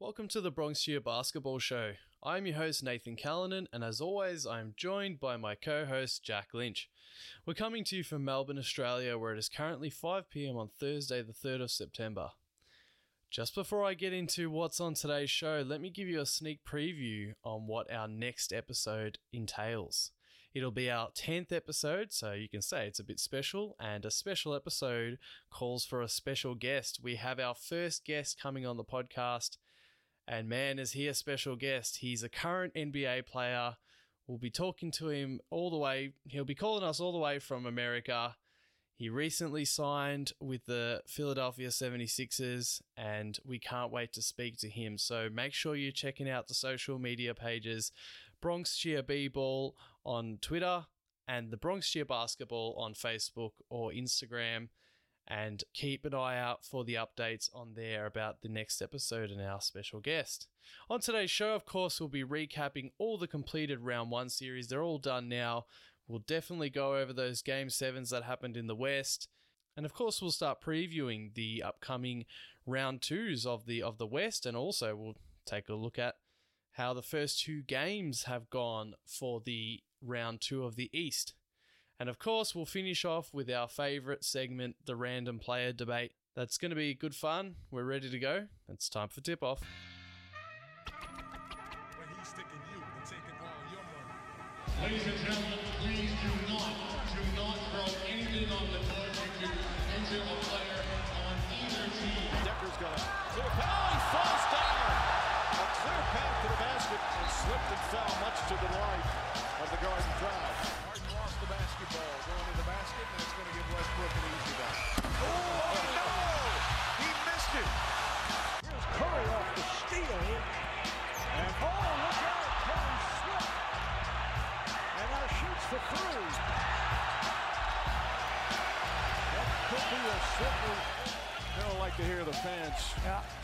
Welcome to the Bronx Cheer Basketball Show. I'm your host Nathan Callanan, and as always, I'm joined by my co-host Jack Lynch. We're coming to you from Melbourne, Australia, where it is currently 5 p.m. on Thursday, the 3rd of September. Just before I get into what's on today's show, let me give you a sneak preview on what our next episode entails. It'll be our 10th episode, so you can say it's a bit special, and a special episode calls for a special guest. We have our first guest coming on the podcast, and man, is he a special guest. He's a current NBA player. We'll be talking to him all the way, he'll be calling us all the way from America. He recently signed with the Philadelphia 76ers, and we can't wait to speak to him. So make sure you're checking out the social media pages Bronx Cheer B Ball on Twitter and the Bronx Cheer Basketball on Facebook or Instagram. And keep an eye out for the updates on there about the next episode and our special guest. On today's show, of course, we'll be recapping all the completed round one series. They're all done now. We'll definitely go over those game sevens that happened in the West. And of course, we'll start previewing the upcoming round twos of the of the West, and also we'll take a look at how the first two games have gone for the round two of the East. And of course, we'll finish off with our favorite segment, the random player debate. That's going to be good fun. We're ready to go. It's time for tip off. But he's sticking you and taking all your money. Ladies and gentlemen,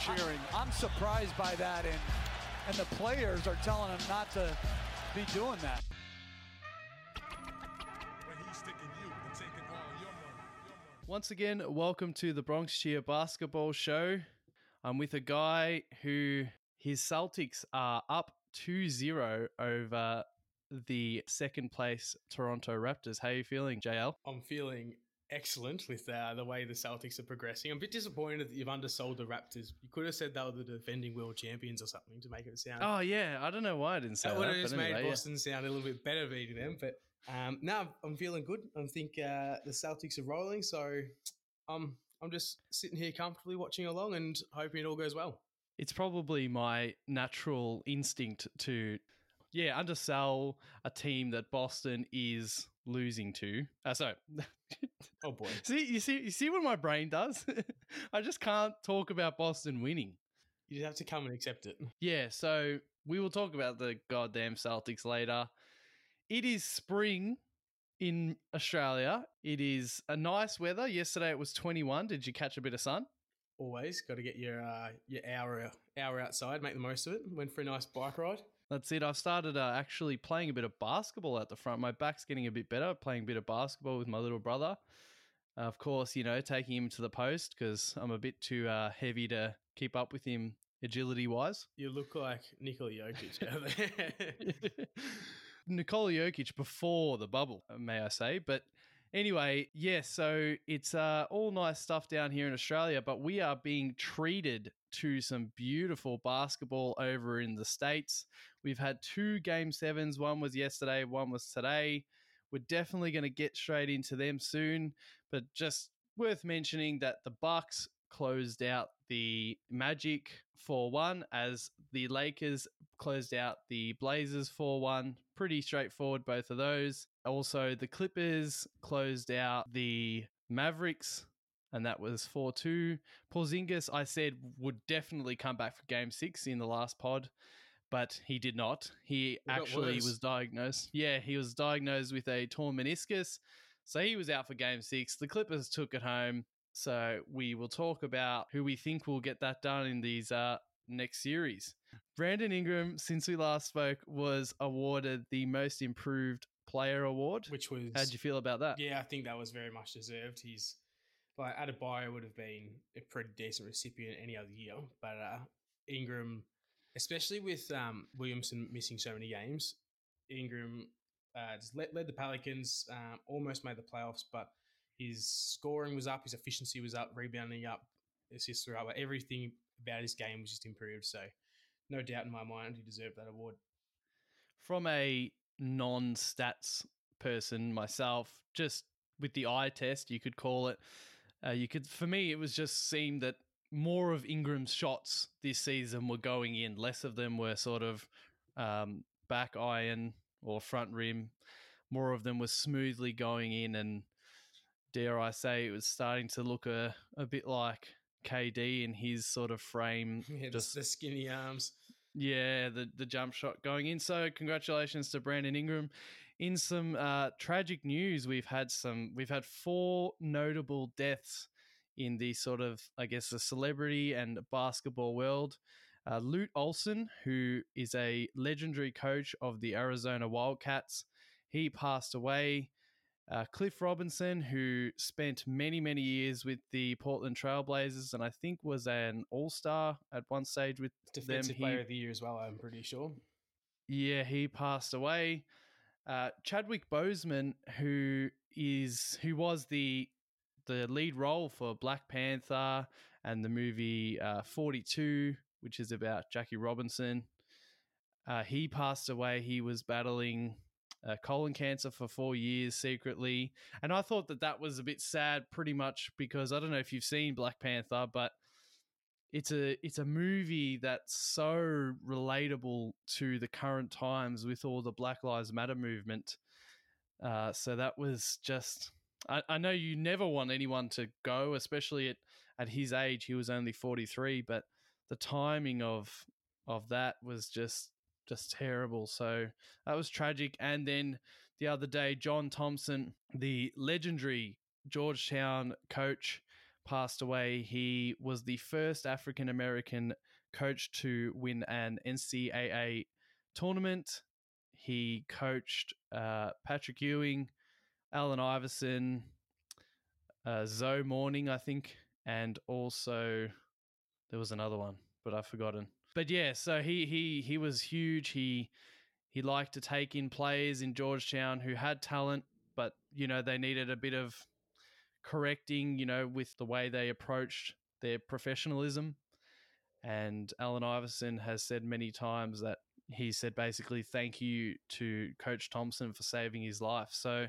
cheering. I'm, I'm surprised by that, and and the players are telling him not to be doing that. But he's sticking you and taking all your money. Your money. Once again, welcome to the Bronx Cheer Basketball Show. I'm with a guy who his Celtics are up 2-0 over the second place Toronto Raptors. How are you feeling, JL? I'm feeling excellent with uh, the way the Celtics are progressing. I'm a bit disappointed that you've undersold the Raptors. You could have said they were the defending world champions or something to make it sound. Oh yeah, I don't know why I didn't say that that. would have just made anyway, yeah. Boston sound a little bit better beating them. But um, now I'm feeling good. I think uh, the Celtics are rolling, so um, I'm just sitting here comfortably watching along and hoping it all goes well. It's probably my natural instinct to, yeah, undersell a team that Boston is losing to. Uh, sorry. Oh boy. see, you see, you see what my brain does. I just can't talk about Boston winning. You just have to come and accept it. Yeah, so we will talk about the goddamn Celtics later. It is spring in Australia. It is a nice weather. Yesterday it was 21. Did you catch a bit of sun? Always got to get your uh, your hour hour outside, make the most of it. Went for a nice bike ride. That's it. I've started uh, actually playing a bit of basketball at the front. My back's getting a bit better. Playing a bit of basketball with my little brother. Uh, of course, you know, taking him to the post because I'm a bit too uh, heavy to keep up with him agility wise. You look like Nikola Jokic out there. Nikola Jokic before the bubble, may I say. But anyway, yes, so it's uh, all nice stuff down here in Australia, but we are being treated to some beautiful basketball over in the States. We've had two game sevens. One was yesterday, one was today. We're definitely going to get straight into them soon, but just worth mentioning that the Bucks closed out the Magic 4-1 as the Lakers closed out the Blazers 4-1. Pretty straightforward both of those. Also the Clippers closed out the Mavericks and that was 4-2. Porzingis I said would definitely come back for game 6 in the last pod but he did not. He got actually was diagnosed. Yeah, he was diagnosed with a torn meniscus. So he was out for game six. The Clippers took it home. So we will talk about who we think will get that done in these uh, next series. Brandon Ingram, since we last spoke, was awarded the most improved player award. which was How'd you feel about that? Yeah, I think that was very much deserved. He's like Adebayo would have been a pretty decent recipient any other year, but uh, Ingram, especially with um, Williamson missing so many games, Ingram uh, just led, led the Pelicans, um, almost made the playoffs, but his scoring was up, his efficiency was up, rebounding up, assists were up, everything about his game was just improved. So, no doubt in my mind, he deserved that award. From a non stats person myself, just with the eye test, you could call it. Uh, you could, for me, it was just seemed that more of Ingram's shots this season were going in. Less of them were sort of um, back iron or front rim. More of them was smoothly going in, and dare I say, it was starting to look a, a bit like KD in his sort of frame. Yeah, just the skinny arms. yeah, the the jump shot going in. So congratulations to Brandon Ingram. In some uh, tragic news, we've had some we've had four notable deaths in the sort of I guess the celebrity and basketball world. Uh, Lute Olson, who is a legendary coach of the Arizona Wildcats, he passed away. Uh, Cliff Robinson, who spent many, many years with the Portland Trailblazers and I think was an all star at one stage with Defensive them. player of the year as well, I'm pretty sure. yeah, he passed away. Uh, Chadwick Boseman, who is who was the the lead role for Black Panther and the movie uh, Forty Two, which is about Jackie Robinson, uh, he passed away. He was battling uh, colon cancer for four years secretly, and I thought that that was a bit sad, pretty much because I don't know if you've seen Black Panther, but it's a it's a movie that's so relatable to the current times with all the Black Lives Matter movement. Uh, so that was just. I, I know you never want anyone to go, especially at, at his age. He was only forty three, but the timing of of that was just just terrible. So that was tragic. And then the other day, John Thompson, the legendary Georgetown coach, passed away. He was the first African American coach to win an NCAA tournament. He coached uh, Patrick Ewing, Allen Iverson, uh, Zo Mourning, I think, and also there was another one, but I've forgotten. But yeah, so he he he was huge. He he liked to take in players in Georgetown who had talent, but you know they needed a bit of correcting, you know, with the way they approached their professionalism. And Allen Iverson has said many times that he said basically thank you to Coach Thompson for saving his life. So,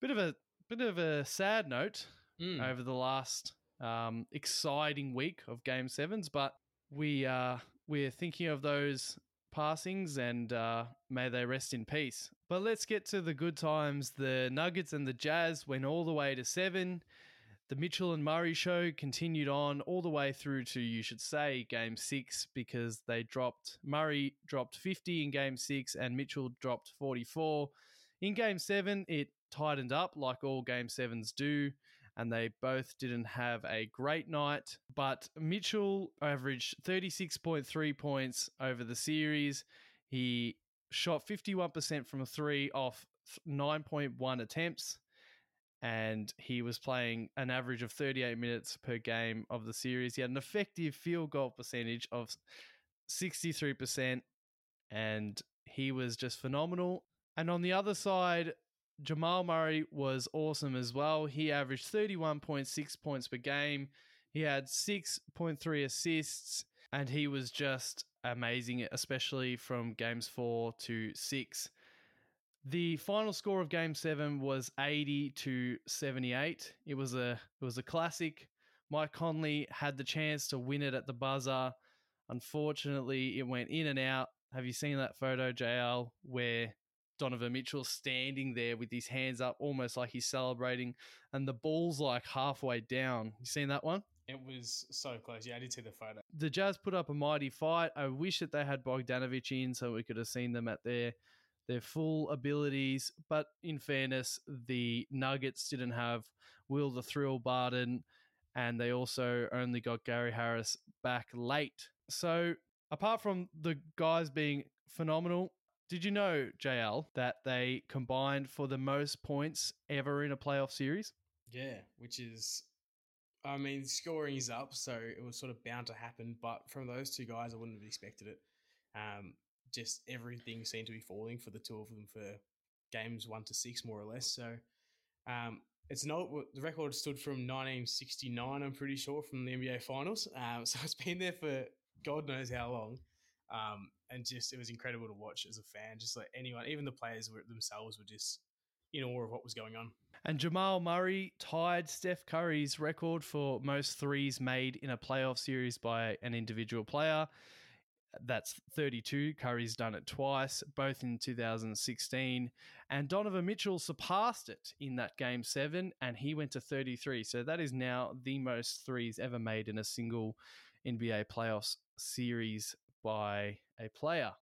bit of a bit of a sad note Mm. over the last um, exciting week of Game Sevens, but we uh, we're thinking of those passings and uh, may they rest in peace. But let's get to the good times. The Nuggets and the Jazz went all the way to seven. The Mitchell and Murray show continued on all the way through to, you should say, game six, because they dropped, Murray dropped 50 in game six and Mitchell dropped 44. In game seven, it tightened up like all game sevens do, and they both didn't have a great night. But Mitchell averaged 36.3 points over the series. He shot 51% from three off 9.1 attempts and he was playing an average of 38 minutes per game of the series. He had an effective field goal percentage of 63%, and he was just phenomenal. And on the other side, Jamal Murray was awesome as well. He averaged 31.6 points per game. He had 6.3 assists, and he was just amazing, especially from games four to six. The final score of Game Seven was eighty to seventy-eight. It was a it was a classic. Mike Conley had the chance to win it at the buzzer. Unfortunately, it went in and out. Have you seen that photo, JL, where Donovan Mitchell standing there with his hands up, almost like he's celebrating, and the ball's like halfway down? You seen that one? It was so close. Yeah, I did see the photo. the Jazz put up a mighty fight. I wish that they had Bogdanovic in so we could have seen them at their their full abilities. But in fairness, the Nuggets didn't have Will the Thrill Barton, and they also only got Gary Harris back late. So apart from the guys being phenomenal, did you know, JL, that they combined for the most points ever in a playoff series? Yeah, which is I mean, scoring is up, so it was sort of bound to happen. But from those two guys, I wouldn't have expected it. Um, just everything seemed to be falling for the two of them for games one to six, more or less. So um, it's not the record stood from 1969. I'm pretty sure from the NBA Finals. Um, so it's been there for God knows how long. Um, and just it was incredible to watch as a fan. Just like anyone, even the players were, themselves were just in awe of what was going on. And Jamal Murray tied Steph Curry's record for most threes made in a playoff series by an individual player. That's 32. Curry's done it twice, both in 2016. And Donovan Mitchell surpassed it in that game seven, and he went to 33. So that is now the most threes ever made in a single NBA playoffs series by a player.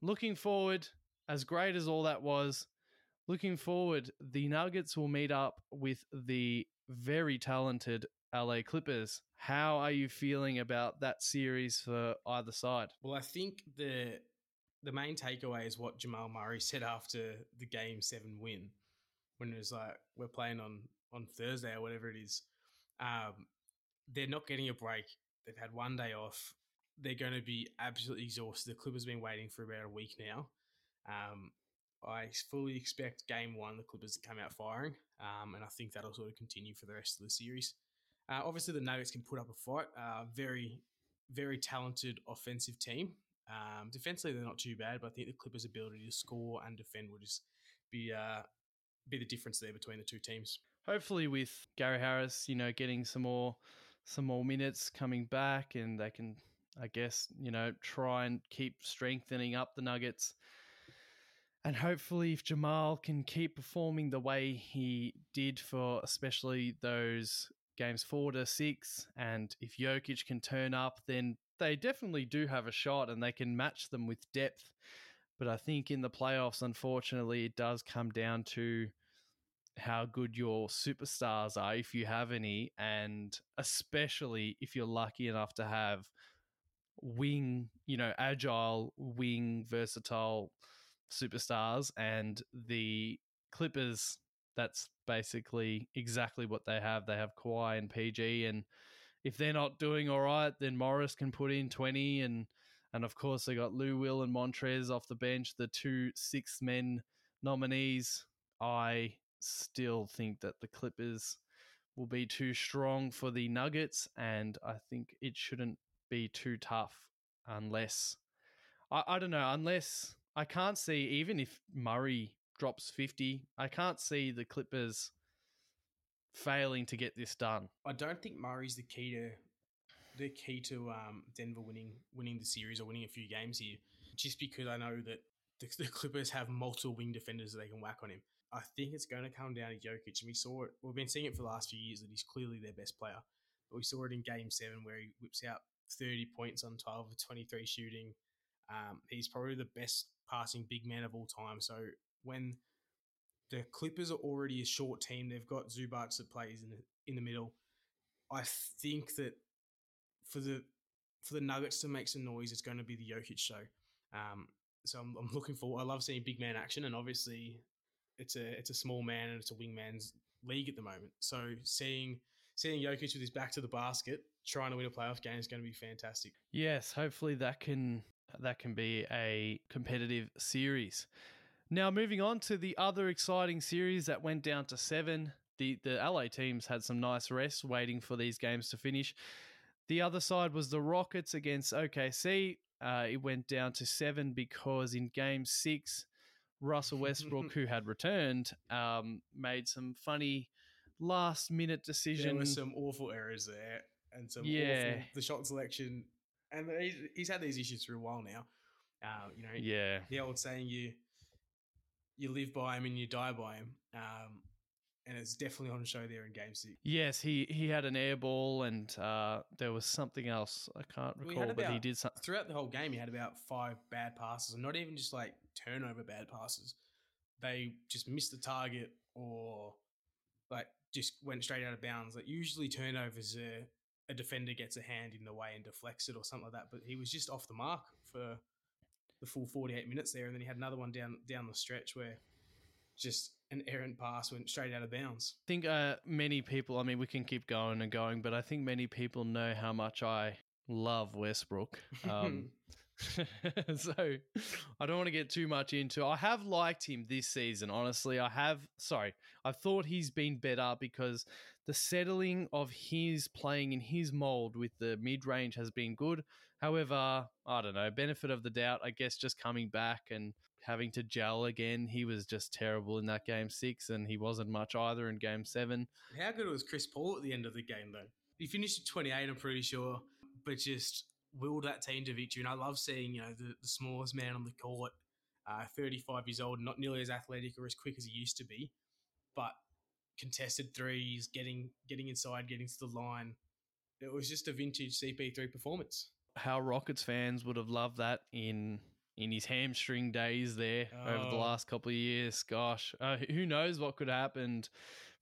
Looking forward, as great as all that was, looking forward, the Nuggets will meet up with the very talented LA Clippers. How are you feeling about that series for either side? Well, I think the the main takeaway is what Jamal Murray said after the game seven win, when it was like we're playing on on Thursday or whatever it is. Um, they're not getting a break. They've had one day off. They're going to be absolutely exhausted. The Clippers have been waiting for about a week now. Um, I fully expect game one, the Clippers to come out firing. Um, and I think that'll sort of continue for the rest of the series. Uh, obviously, the Nuggets can put up a fight. Uh, very, very talented offensive team. Um, defensively, they're not too bad, but I think the Clippers' ability to score and defend will just be uh, be the difference there between the two teams. Hopefully, with Gary Harris, you know, getting some more some more minutes coming back, and they can, I guess, you know, try and keep strengthening up the Nuggets. And hopefully, if Jamal can keep performing the way he did for especially those games four to six, and if Jokic can turn up, then they definitely do have a shot and they can match them with depth. But I think in the playoffs, unfortunately, it does come down to how good your superstars are, if you have any, and especially if you're lucky enough to have wing, you know, agile, wing, versatile superstars, and the Clippers. That's basically exactly what they have. They have Kawhi and PG, and if they're not doing all right, then Morris can put in twenty, and and of course they got Lou Will and Montrezl off the bench, the two sixth men nominees. I still think that the Clippers will be too strong for the Nuggets, and I think it shouldn't be too tough unless I, I don't know unless I can't see even if Murray drops 50, I can't see the Clippers failing to get this done. I don't think Murray's the key to the key to um, Denver winning winning the series or winning a few games here. Just because I know that the, the, Clippers have multiple wing defenders that they can whack on him. I think it's going to come down to Jokic, and we saw it. We've been seeing it for the last few years that he's clearly their best player. But we saw it in Game Seven where he whips out 30 points on 12 of 23 shooting. Um, he's probably the best passing big man of all time. So when the Clippers are already a short team, they've got Zubac that plays in the, in the middle. I think that for the for the Nuggets to make some noise, it's going to be the Jokic show. Um, so I'm, I'm looking forward. I love seeing big man action, and obviously, it's a it's a small man and it's a wingman's league at the moment. So seeing seeing Jokic with his back to the basket, trying to win a playoff game is going to be fantastic. Yes, hopefully that can that can be a competitive series. Now, moving on to the other exciting series that went down to seven. The, the LA teams had some nice rest waiting for these games to finish. The other side was the Rockets against OKC. Uh, it went down to seven because in game six, Russell Westbrook, who had returned, um, made some funny last minute decision. There were some awful errors there and some yeah. awful the shot selection and he's, he's had these issues for a while now. Uh, you know, yeah, the old saying you you live by him and you die by him. Um, and it's definitely on show there in Game Six. Yes, he he had an air ball, and uh, there was something else I can't recall, about, but he did something throughout the whole game. He had about five bad passes, and not even just like turnover bad passes. They just missed the target or like just went straight out of bounds. Like usually turnovers are a defender gets a hand in the way and deflects it or something like that. But he was just off the mark for the full 48 minutes there, and then he had another one down down the stretch where just an errant pass went straight out of bounds. I think uh, many people, I mean, we can keep going and going, but I think many people know how much I love Westbrook. Um, so I don't want to get too much into. I have liked him this season. Honestly, I have. Sorry, I thought he's been better because the settling of his playing in his mold with the mid range has been good. However, I don't know. Benefit of the doubt, I guess, just coming back and having to gel again. He was just terrible in that game six, and he wasn't much either in game seven. How good was Chris Paul at the end of the game, though? He finished at 28, I'm pretty sure, but just willed that team to victory. And I love seeing, you know, the, the smallest man on the court, uh, 35 years old, not nearly as athletic or as quick as he used to be, but contested threes, getting getting inside, getting to the line. It was just a vintage CP3 performance. How Rockets fans would have loved that in in his hamstring days there over the Oh. last couple of years. Gosh, uh, who knows what could have happened?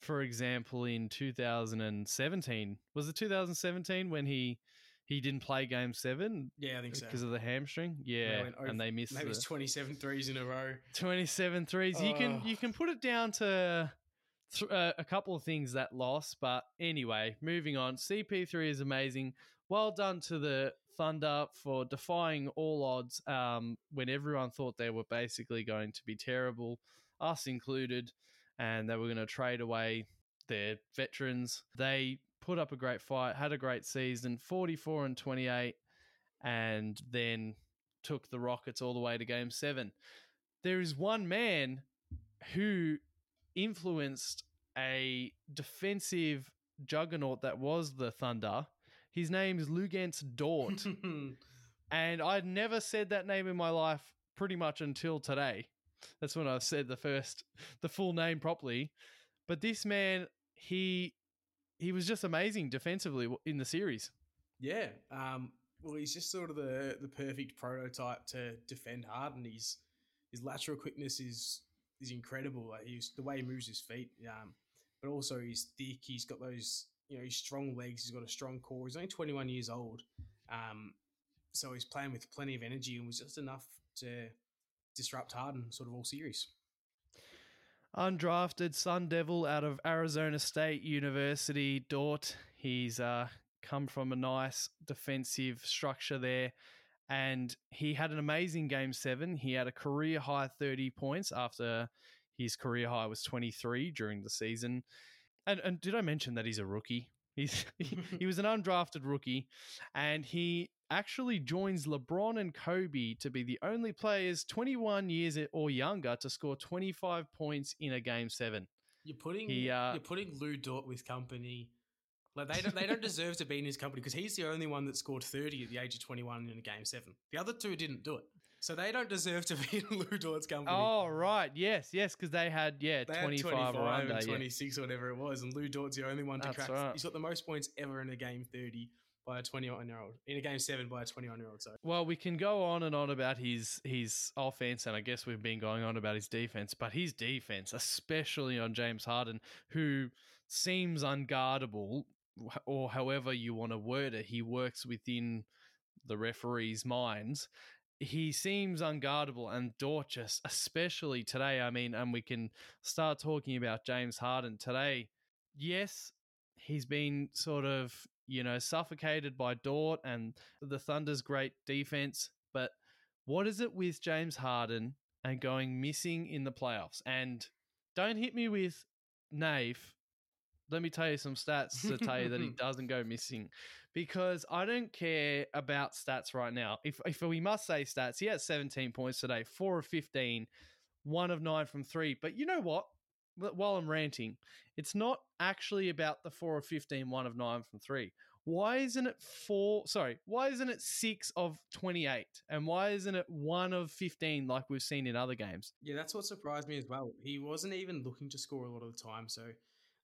For example, in 2017, was it 2017 when he he didn't play Game Seven Yeah, I think so. because of the hamstring? Yeah, went and they missed Maybe the it's 27 threes in a row. 27 threes. You can Oh. you can put it down to th- uh, a couple of things that loss, but anyway, moving on. CP3 is amazing. Well done to the Thunder for defying all odds um, when everyone thought they were basically going to be terrible, us included, and they were going to trade away their veterans. They put up a great fight, had a great season, 44 and 28, and then took the Rockets all the way to game seven. There is one man who influenced a defensive juggernaut that was the Thunder. His name is Luguentz Dort. and I'd never said that name in my life pretty much until today. That's when I said the first, the full name properly. But this man, he he was just amazing defensively in the series. Yeah. Um, well, he's just sort of the the perfect prototype to defend Harden. He's his lateral quickness is is incredible. Like he's the way he moves his feet. Um, but also he's thick. He's got those you know he's strong legs. He's got a strong core. He's only 21 years old. Um, so he's playing with plenty of energy and was just enough to disrupt Harden sort of all series. Undrafted Sun Devil out of Arizona State University, Dort. He's uh, come from a nice defensive structure there. And he had an amazing game seven. He had a career high 30 points after his career high was 23 during the season. And, and did I mention that he's a rookie? He's, he, he was an undrafted rookie, and he actually joins LeBron and Kobe to be the only players 21 years or younger to score 25 points in a game seven. You're putting He, uh, you're putting Lou Dort with company. Like they don't they don't deserve to be in his company because he's the only one that scored 30 at the age of 21 in a game seven. The other two didn't do it, so they don't deserve to be in Lou Dort's company. Oh, right. Yes, yes, because they had, yeah, they 25, had 25 or under. and yeah. 26 or whatever it was, and Lou Dort's the only one to That's crack. right. He's got the most points ever in a game 30 by a 21 year old in a game seven by a 21 year old. So Well, we can go on and on about his his offense, and I guess we've been going on about his defense, but his defense, especially on James Harden, who seems unguardable, or however you want to word it, he works within the referee's minds. He seems unguardable, and Dort especially today. I mean, and we can start talking about James Harden today. Yes, he's been sort of, you know, suffocated by Dort and the Thunder's great defense. But what is it with James Harden and going missing in the playoffs? And don't hit me with Nave. Let me tell you some stats to tell you that he doesn't go missing because I don't care about stats right now. If, if we must say stats, he had 17 points today, 4 of 15, 1 of 9 from 3. But you know what? While I'm ranting, it's not actually about the 4 of 15, 1 of 9 from 3. Why isn't it 4? Sorry, why isn't it 6 of 28? And why isn't it 1 of 15 like we've seen in other games? Yeah, that's what surprised me as well. He wasn't even looking to score a lot of the time, so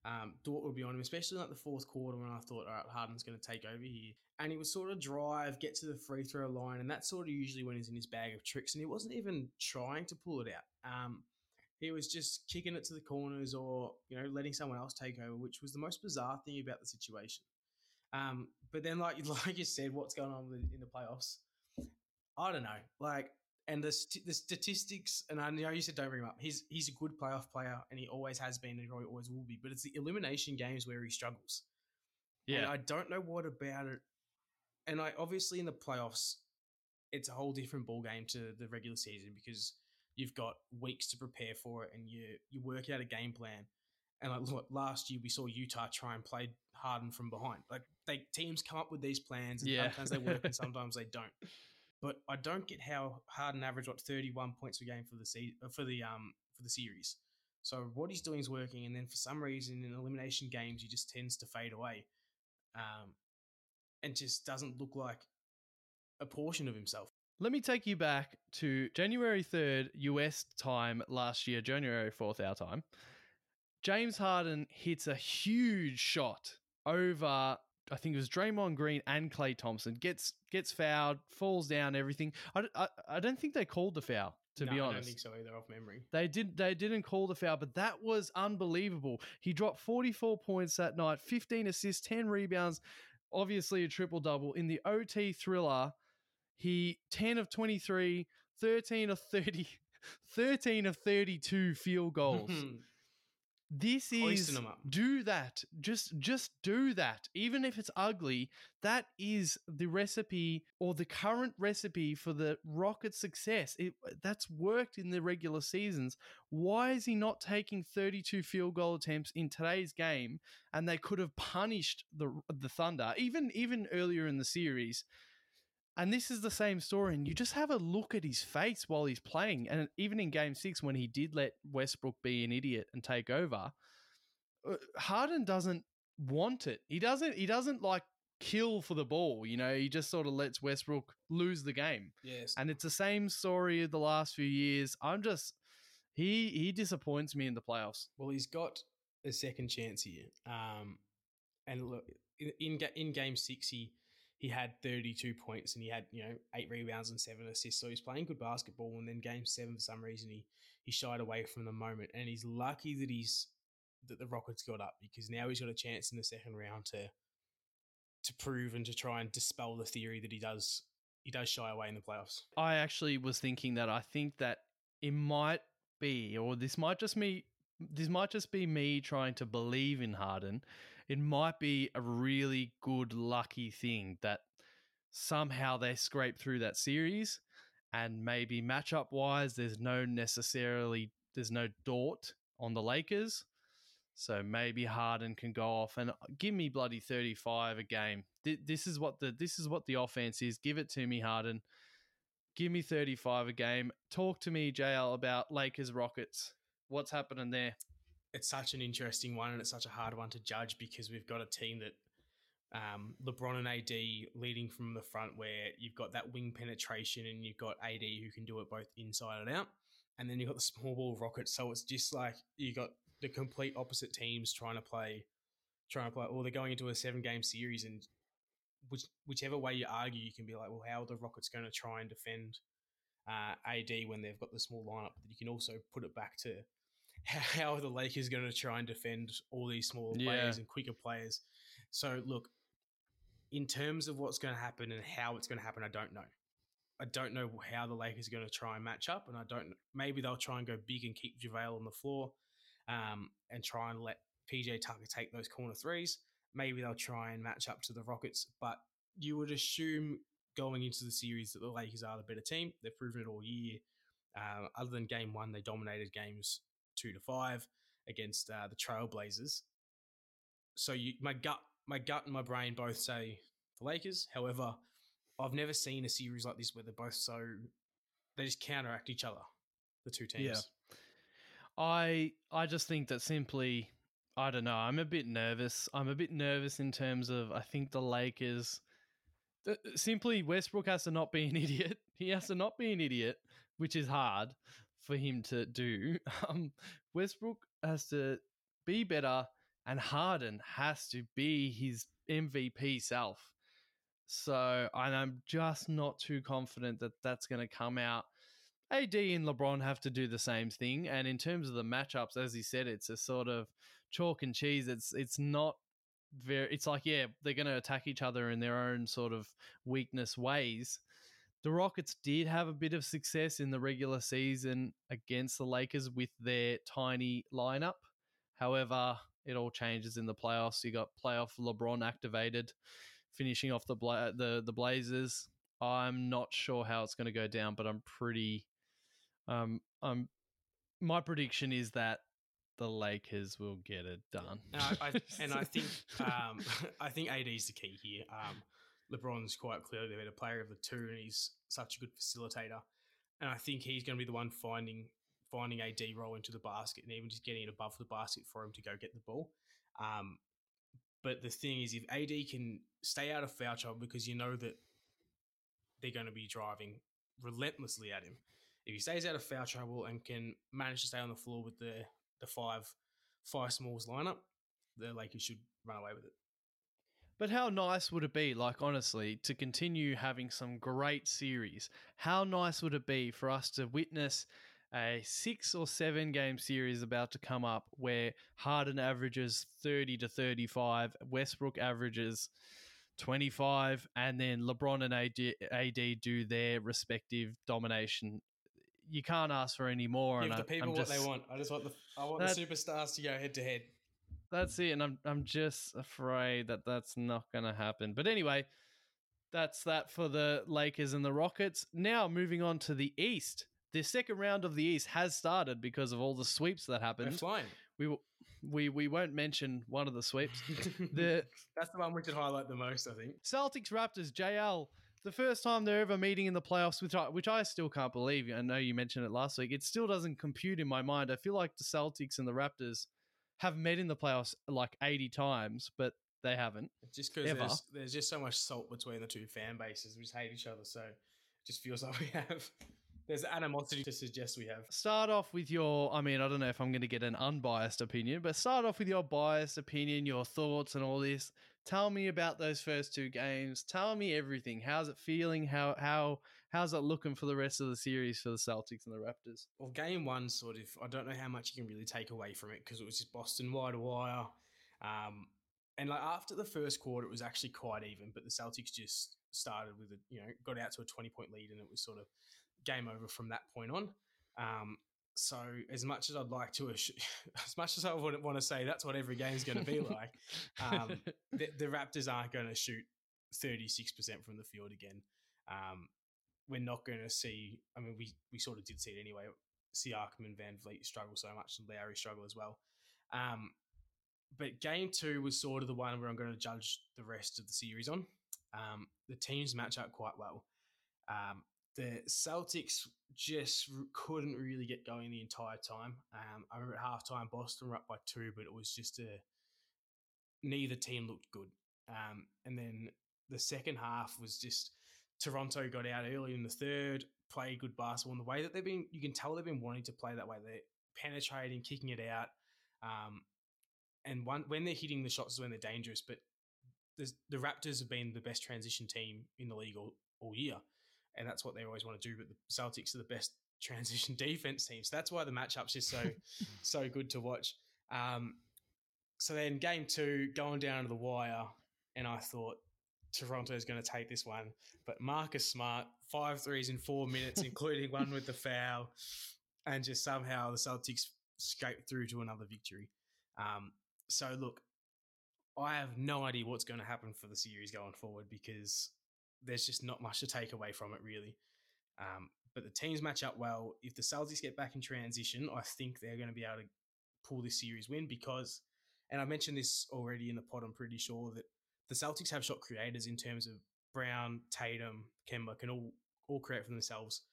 um, Dort would be on him, especially like the fourth quarter when I thought, all right, Harden's going to take over here. And he would sort of drive, get to the free throw line, and that's sort of usually when he's in his bag of tricks. And he wasn't even trying to pull it out. Um, he was just kicking it to the corners or you know letting someone else take over, which was the most bizarre thing about the situation. Um, but then, like like you said, what's going on in the playoffs? I don't know. Like And the st- the statistics, and I know you said don't bring him up. He's he's a good playoff player, and he always has been, and he always will be. But it's the elimination games where he struggles. And Yeah. I don't know what about it. And I obviously in the playoffs, it's a whole different ball game to the regular season because you've got weeks to prepare for it, and you you work out a game plan. And like look, last year we saw Utah try and play Harden from behind. Like they teams come up with these plans, and Yeah. sometimes they work and sometimes they don't. But I don't get how Harden averaged what thirty one points per game for the se- uh, for the um for the series. So what he's doing is working, and then for some reason in elimination games he just tends to fade away, um, and just doesn't look like a portion of himself. Let me take you back to January 3rd, US time last year, January 4th, our time. James Harden hits a huge shot over, I think it was Draymond Green and Klay Thompson. Gets gets fouled, falls down, everything. I, I, I don't think they called the foul, to No, be honest, I don't think so either off memory. They did. They didn't call the foul, but that was unbelievable. He dropped 44 points that night, 15 assists, 10 rebounds, obviously a triple double in the OT thriller. He 10 of 23, 13 of 30, 13 of 32 field goals. this is do that. Just just do that. Even if it's ugly, that is the recipe or the current recipe for the rocket success. It that's worked in the regular seasons. Why is he not taking 32 field goal attempts in today's game? And they could have punished the the Thunder even even earlier in the series. And this is the same story. And you just have a look at his face while he's playing. And even in game six, when he did let Westbrook be an idiot and take over, uh, Harden doesn't want it. He doesn't, he doesn't like kill for the ball. You know, he just sort of lets Westbrook lose the game. Yes, And it's the same story of the last few years. I'm just, he, he disappoints me in the playoffs. Well, he's got a second chance here. Um, and look, in in, in game six, he he had 32 points and he had you know eight rebounds and seven assists. So he's playing good basketball. And then game seven, for some reason, he he shied away from the moment. And he's lucky that he's that the Rockets got up because now he's got a chance in the second round to to prove and to try and dispel the theory that he does he does shy away in the playoffs. I actually was thinking that I think that it might be, or this might just be this might just be me trying to believe in Harden. It might be a really good lucky thing that somehow they scrape through that series, and maybe matchup wise, there's no necessarily there's no Dort on the Lakers. So maybe Harden can go off and uh, give me bloody 35 a game. This is what the this is what the offense is. Give it to me, Harden. Give me 35 a game. Talk to me, JL, about Lakers Rockets. What's happening there? It's such an interesting one and it's such a hard one to judge because we've got a team that um, LeBron and AD leading from the front where you've got that wing penetration and you've got AD who can do it both inside and out. And then you've got the small ball Rockets. So it's just like you got the complete opposite teams trying to play, trying to play, or they're going into a seven game series. And which, whichever way you argue, you can be like, well, how are the Rockets going to try and defend uh, AD when they've got the small lineup? But you can also put it back to how are the Lakers going to try and defend all these smaller Yeah. players and quicker players? So, look, in terms of what's going to happen and how it's going to happen, I don't know. I don't know how the Lakers are going to try and match up, and I don't. Maybe they'll try and go big and keep JaVale on the floor, um, and try and let PJ Tucker take those corner threes. Maybe they'll try and match up to the Rockets, but you would assume going into the series that the Lakers are the better team. They've proven it all year. Uh, other than game one, they dominated games two to five against uh, the Trailblazers. So you, my gut, my gut and my brain both say the Lakers. However, I've never seen a series like this where they're both so they just counteract each other. The two teams. Yeah. I I just think that simply I don't know. I'm a bit nervous. I'm a bit nervous in terms of I think the Lakers th- simply Westbrook has to not be an idiot. He has to not be an idiot, which is hard for him to do. Um, Westbrook has to be better, and Harden has to be his MVP self. So, and I'm just not too confident that that's going to come out. AD and LeBron have to do the same thing, and in terms of the matchups, as he said, it's a sort of chalk and cheese. It's it's not very. It's like yeah, they're going to attack each other in their own sort of weakness ways. The Rockets did have a bit of success in the regular season against the Lakers with their tiny lineup. However, it all changes in the playoffs. You got playoff LeBron activated, finishing off the Bla- the the Blazers. I'm not sure how it's going to go down, but I'm pretty. Um, um, my prediction is that the Lakers will get it done. And I, I, and I think um, I think AD is the key here. Um, LeBron's quite clearly the better player of the two, and he's such a good facilitator. And I think he's going to be the one finding finding AD roll into the basket and even just getting it above the basket for him to go get the ball. Um, but the thing is, if AD can stay out of foul trouble, because you know that they're going to be driving relentlessly at him. If he stays out of foul trouble and can manage to stay on the floor with the the five five smalls lineup, the Lakers should run away with it. But how nice would it be, like honestly, to continue having some great series? How nice would it be for us to witness a six or seven game series about to come up where Harden averages 30 to 35, Westbrook averages 25, and then LeBron and AD, AD do their respective domination? You can't ask for any more. Give the I- people I'm what just- they want. I just want the I want That- the superstars to go head to head. That's it, and I'm I'm just afraid that that's not going to happen. But anyway, that's that for the Lakers and the Rockets. Now moving on to the East. The second round of the East has started because of all the sweeps that They're happened. flying. We will- we we won't mention one of the sweeps. the That's the one we should highlight the most, I think. Celtics Raptors JL. The first time they're ever meeting in the playoffs, which I, which I still can't believe. I know you mentioned it last week. It still doesn't compute in my mind. I feel like the Celtics and the Raptors have met in the playoffs like 80 times, but they haven't. Just because there's, there's just so much salt between the two fan bases. We just hate each other, so it just feels like we have. There's animosity to suggest we have. Start off with your, I mean, I don't know if I'm going to get an unbiased opinion, but start off with your biased opinion, your thoughts, and all this. Tell me about those first two games. Tell me everything. How's it feeling? How how how's that looking for the rest of the series for the Celtics and the Raptors? Well, game one, sort of, I don't know how much you can really take away from it because it was just Boston wire to wire. Um, and like after the first quarter, it was actually quite even, but the Celtics just started with a, you know, got out to a 20 point lead and it was sort of game over from that point on. Um, so as much as I'd like to, as much as I would want to say that's what every game's going to be like, um, the, the Raptors aren't going to shoot 36% from the field again. Um, we're not going to see, I mean, we, we sort of did see it anyway. Siakam and VanVleet struggle so much, and Lowry struggle as well. Um, but game two was sort of the one where I'm going to judge the rest of the series on. Um, the teams match up quite well. Um, the Celtics just couldn't really get going the entire time. Um, I remember at halftime, Boston were up by two, but it was just a neither team looked good. Um, and then the second half was just Toronto got out early in the third, played good basketball. And the way that they've been, you can tell they've been wanting to play that way. They're penetrating, kicking it out. Um, and one, when they're hitting the shots is when they're dangerous. But the, Raptors have been the best transition team in the league all, all year. And that's what they always want to do. But the Celtics are the best transition defense team. So that's why the matchup's just so, so good to watch. Um, so then game two, going down to the wire, and I thought Toronto is going to take this one. But Marcus Smart, five threes in four minutes, including one with the foul, and just somehow the Celtics scraped through to another victory. Um, so look, I have no idea what's going to happen for the series going forward because there's just not much to take away from it, really. Um, but the teams match up well. If the Celtics get back in transition, I think they're going to be able to pull this series win because, and I mentioned this already in the pod, I'm pretty sure that the Celtics have shot creators in terms of Brown, Tatum, Kemba can all all create for themselves,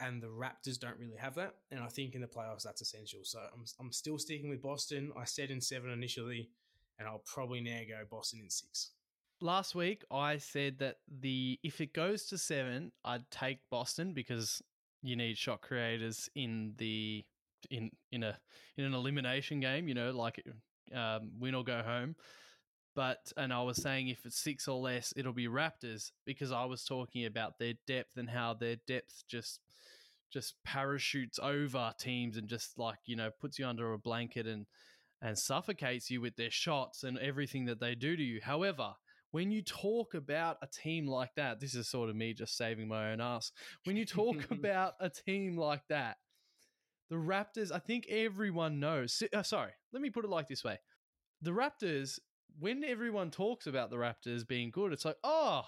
and the Raptors don't really have that. And I think in the playoffs that's essential. So I'm I'm still sticking with Boston. I said in seven initially, and I'll probably now go Boston in six. Last week I said that the if it goes to seven, I'd take Boston because you need shot creators in the in in a in an elimination game. You know, like um, win or go home. But and I was saying if it's six or less, it'll be Raptors because I was talking about their depth and how their depth just just parachutes over teams and just like you know puts you under a blanket and and suffocates you with their shots and everything that they do to you. However, when you talk about a team like that, this is sort of me just saving my own ass. When you talk about a team like that, the Raptors, I think everyone knows. Uh, sorry, let me put it like this way. The Raptors, when everyone talks about the Raptors being good, it's like, oh,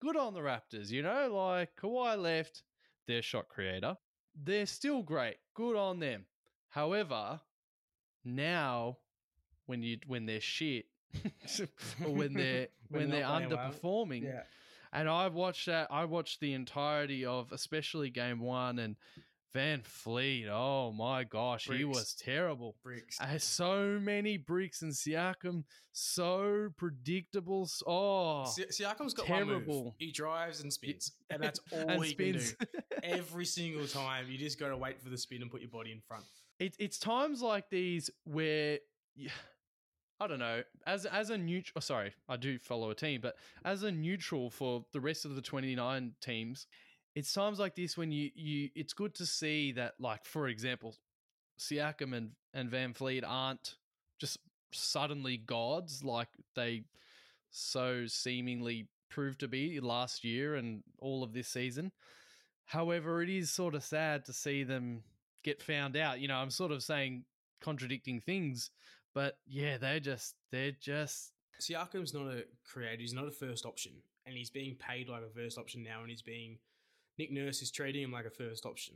good on the Raptors, you know, like Kawhi left, their shot creator. They're still great. Good on them. However, now when you when they're shit or when they're when, When they're playing well. underperforming, Yeah. and I've watched that. I watched the entirety of, especially game one, and VanVleet. Oh my gosh, he was terrible. Bricks. Uh, so many bricks and Siakam, so predictable. Oh, Si- Siakam's got one move. He drives and spins, and that's all and he spins. can do. Every single time, you just got to wait for the spin and put your body in front. it, it's times like these where I don't know as as a neutral. Oh, sorry, I do follow a team, but as a neutral for the rest of the twenty nine teams, it's times like this when you you it's good to see that like for example, Siakam and and VanVleet aren't just suddenly gods like they so seemingly proved to be last year and all of this season. However, it is sort of sad to see them get found out. You know, I'm sort of saying contradicting things, but yeah, they're just they're just Siakam's not a creator. He's not a first option, and he's being paid like a first option now, and he's being Nick Nurse is treating him like a first option.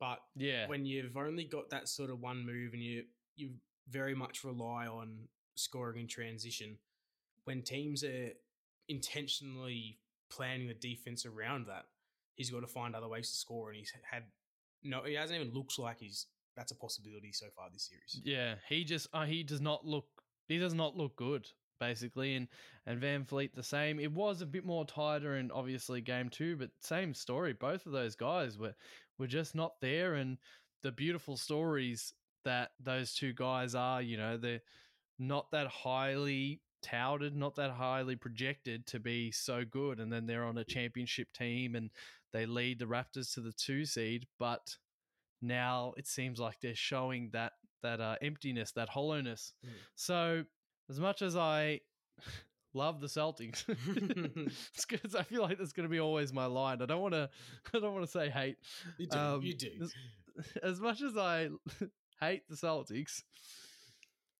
But yeah. when you've only got that sort of one move, and you you very much rely on scoring in transition, when teams are intentionally planning the defense around that, he's got to find other ways to score, and he's had no, he hasn't even looked like he's that's a possibility so far this series. Yeah, he just uh, he does not look he does not look good basically, and and VanVleet the same. It was a bit more tighter in obviously game two, but same story. Both of those guys were were just not there, and the beautiful stories that those two guys are, you know, they're not that highly touted, not that highly projected to be so good, and then they're on a championship team and they lead the Raptors to the two seed, but now it seems like they're showing that that uh, emptiness, that hollowness. Mm. So as much as I love the Celtics, it's 'cause I feel like that's going to be always my line. I don't want to. I don't want to say hate. You do, Um, you do. As, as much as I hate the Celtics,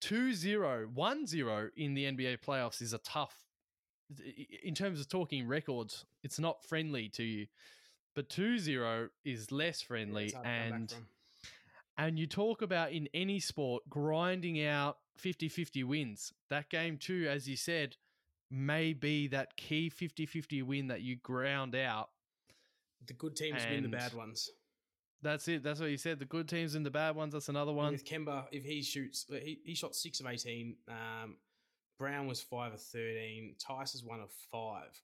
2-0, 1-0 in the NBA playoffs is a tough. In terms of talking records, it's not friendly to you. But 2-0 is less friendly It's hard to come back and and you talk about in any sport grinding out 50-50 wins. That game too, as you said, may be that key 50-50 win that you ground out. the good teams win the bad ones. That's it. That's what you said. The good teams and the bad ones. That's another one. With Kemba, if he shoots, he, he shot six of 18. Um, Brown was five of 13. Theis is one of five.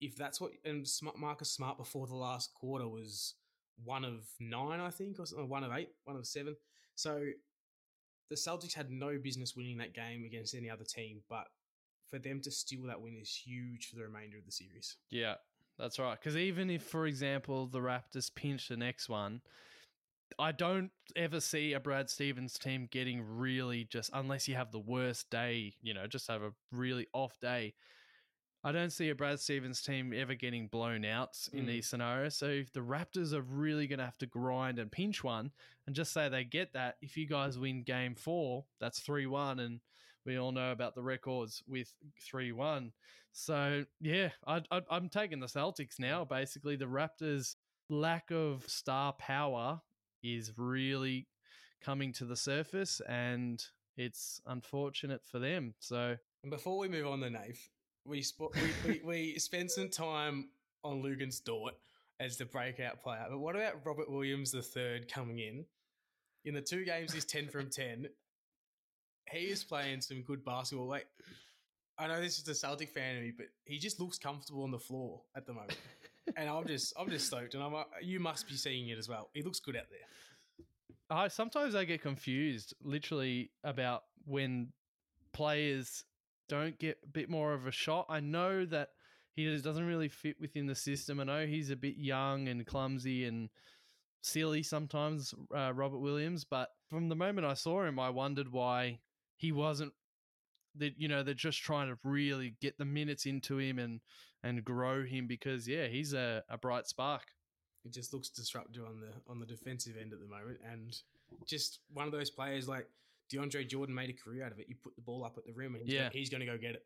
If that's what, and Smart, Marcus Smart before the last quarter was one of nine, I think, or something, one of eight, one of seven. So the Celtics had no business winning that game against any other team, but for them to steal that win is huge for the remainder of the series. Yeah, that's right. Because even if, for example, the Raptors pinch the next one, I don't ever see a Brad Stevens team getting really just, unless you have the worst day, you know, just have a really off day. I don't see a Brad Stevens team ever getting blown out in Mm. these scenarios. So if the Raptors are really going to have to grind and pinch one and just say they get that, if you guys win game four, that's 3 1. And we all know about the records with 3 1. So yeah, I, I, I'm taking the Celtics now. Basically, the Raptors' lack of star power is really coming to the surface, and it's unfortunate for them. So And before we move on to Nave, we, sp- we, we, we spent some time on Luguentz Dort as the breakout player. But what about Robert Williams the third coming in? In the two games, he's 10 from 10. He is playing some good basketball. Like, I know this is the Celtic fan of me, but he just looks comfortable on the floor at the moment. and I'm just, I'm just stoked. And I'm, like, you must be seeing it as well. He looks good out there. I sometimes I get confused, literally, about when players don't get a bit more of a shot. I know that he doesn't really fit within the system. I know he's a bit young and clumsy and silly sometimes, uh, Robert Williams. But from the moment I saw him, I wondered why he wasn't that you know they're just trying to really get the minutes into him and and grow him because yeah, he's a, a bright spark. It just looks disruptive on the on the defensive end at the moment, and just one of those players like DeAndre Jordan made a career out of it. You put the ball up at the rim, and he's Yeah. gonna, he's going to go get it.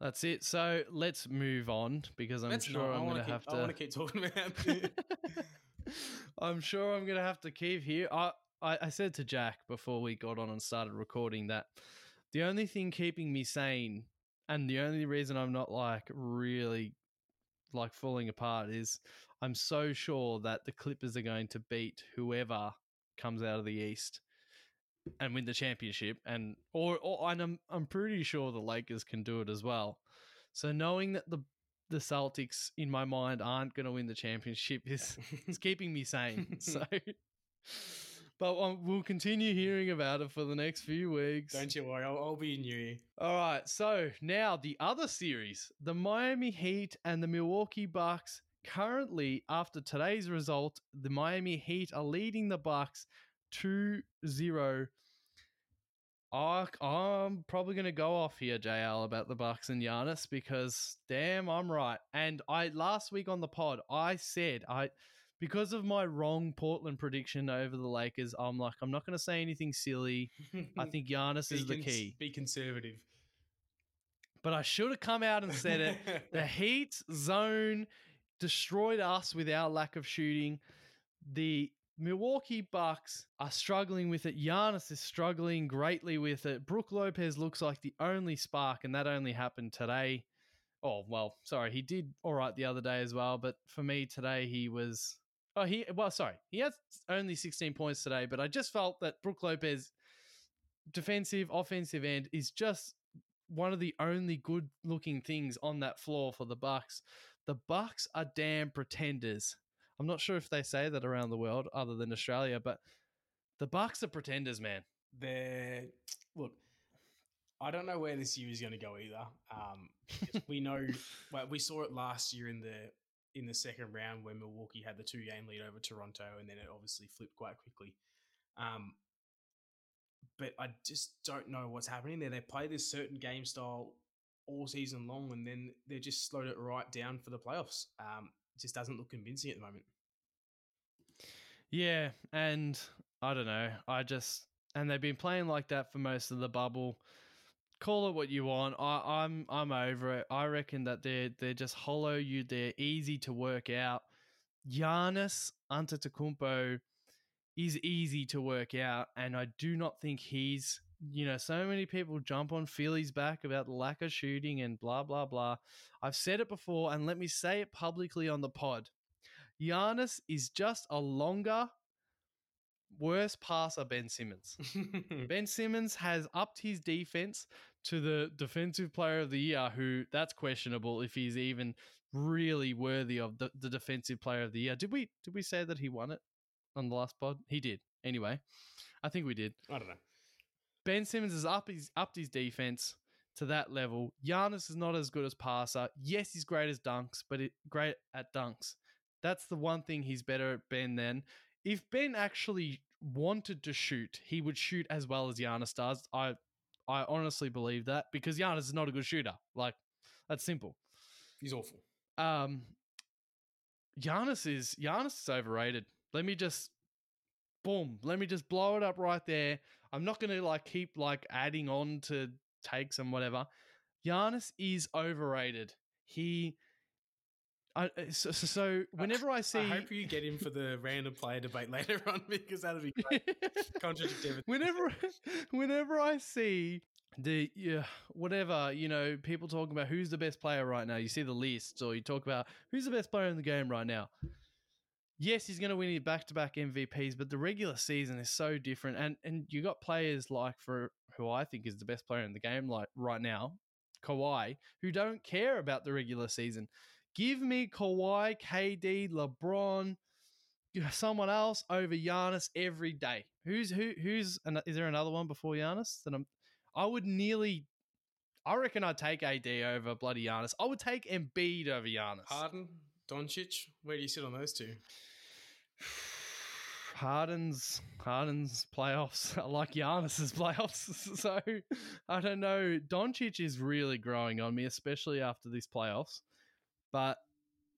That's it. So let's move on because I'm Let's sure not. I'm going to have to I want to keep talking about. I'm sure I'm going to have to keep here. I, I I said to Jack before we got on and started recording that the only thing keeping me sane and the only reason I'm not like really like falling apart is I'm so sure that the Clippers are going to beat whoever comes out of the East and win the championship and or or and I'm I'm pretty sure the Lakers can do it as well. So knowing that the the Celtics in my mind aren't going to win the championship is is keeping me sane. So but um, we'll continue hearing about it for the next few weeks. Don't you worry. I'll, I'll be in you. All right, so now the other series, the Miami Heat and the Milwaukee Bucks. Currently, after today's result, the Miami Heat are leading the Bucks 2-0. I, I'm probably going to go off here, JL, about the Bucks and Giannis because damn, I'm right. And I last week on the pod, I said I because of my wrong Portland prediction over the Lakers, I'm like I'm not going to say anything silly. I think Giannis is the key Be conservative. but I should have come out and said it. the Heat zone destroyed us with our lack of shooting. The Milwaukee Bucks are struggling with it. Giannis is struggling greatly with it. Brook Lopez looks like the only spark, and that only happened today. Oh, well, sorry. He did all right the other day as well, but for me today, he was. Oh, he. Well, sorry. He had only 16 points today, but I just felt that Brook Lopez, defensive, offensive end, is just one of the only good looking things on that floor for the Bucks. The Bucks are damn pretenders. I'm not sure if they say that around the world other than Australia, but the Bucks are pretenders, man. They're look. I don't know where this year is going to go either. Um, we know, well, we saw it last year in the in the second round where Milwaukee had the two game lead over Toronto, and then it obviously flipped quite quickly. Um, but I just don't know what's happening there. They play this certain game style all season long, and then they just slowed it right down for the playoffs. Um, just doesn't look convincing at the moment. Yeah, and I don't know. I just and they've been playing like that for most of the bubble. Call it what you want. I, I'm I'm over it. I reckon that they're they're just hollow. You they're easy to work out. Giannis Antetokounmpo is easy to work out, and I do not think he's. You know, so many people jump on Philly's back about the lack of shooting and blah blah blah. I've said it before, and let me say it publicly on the pod. Giannis is just a longer, worse passer Ben Simmons. Ben Simmons has upped his defense to the defensive player of the year, who that's questionable if he's even really worthy of the, the defensive player of the year. Did we did we say that he won it on the last pod? He did. Anyway, I think we did. I don't know. Ben Simmons has up his upped his defense to that level. Giannis is not as good as passer. Yes, he's great as dunks, but it, great at dunks. That's the one thing he's better at Ben than. If Ben actually wanted to shoot, he would shoot as well as Giannis does. I I honestly believe that because Giannis is not a good shooter. Like that's simple. He's awful. Um Giannis is Giannis is overrated. Let me just boom, let me just blow it up right there. I'm not going to like keep like adding on to takes and whatever. Giannis is overrated. He I, uh, so, so- so whenever I see I hope you get him for the random player debate later on because that'll be great. Contradict whenever whenever I see the yeah, whatever you know people talking about who's the best player right now, you see the lists or you talk about who's the best player in the game right now. Yes, he's going to win his back to back MVPs, but the regular season is so different, and and you got players like for who I think is the best player in the game, like right now, Kawhi, who don't care about the regular season. Give me Kawhi, KD, LeBron, someone else over Giannis every day. Who's who? Who's is there another one before Giannis that I'm? I would nearly. I reckon I'd take AD over bloody Giannis. I would take Embiid over Giannis. Harden, Doncic. Where do you sit on those two? Harden's Harden's playoffs are like Giannis's playoffs. So I don't know. Doncic is really growing on me, especially after these playoffs. But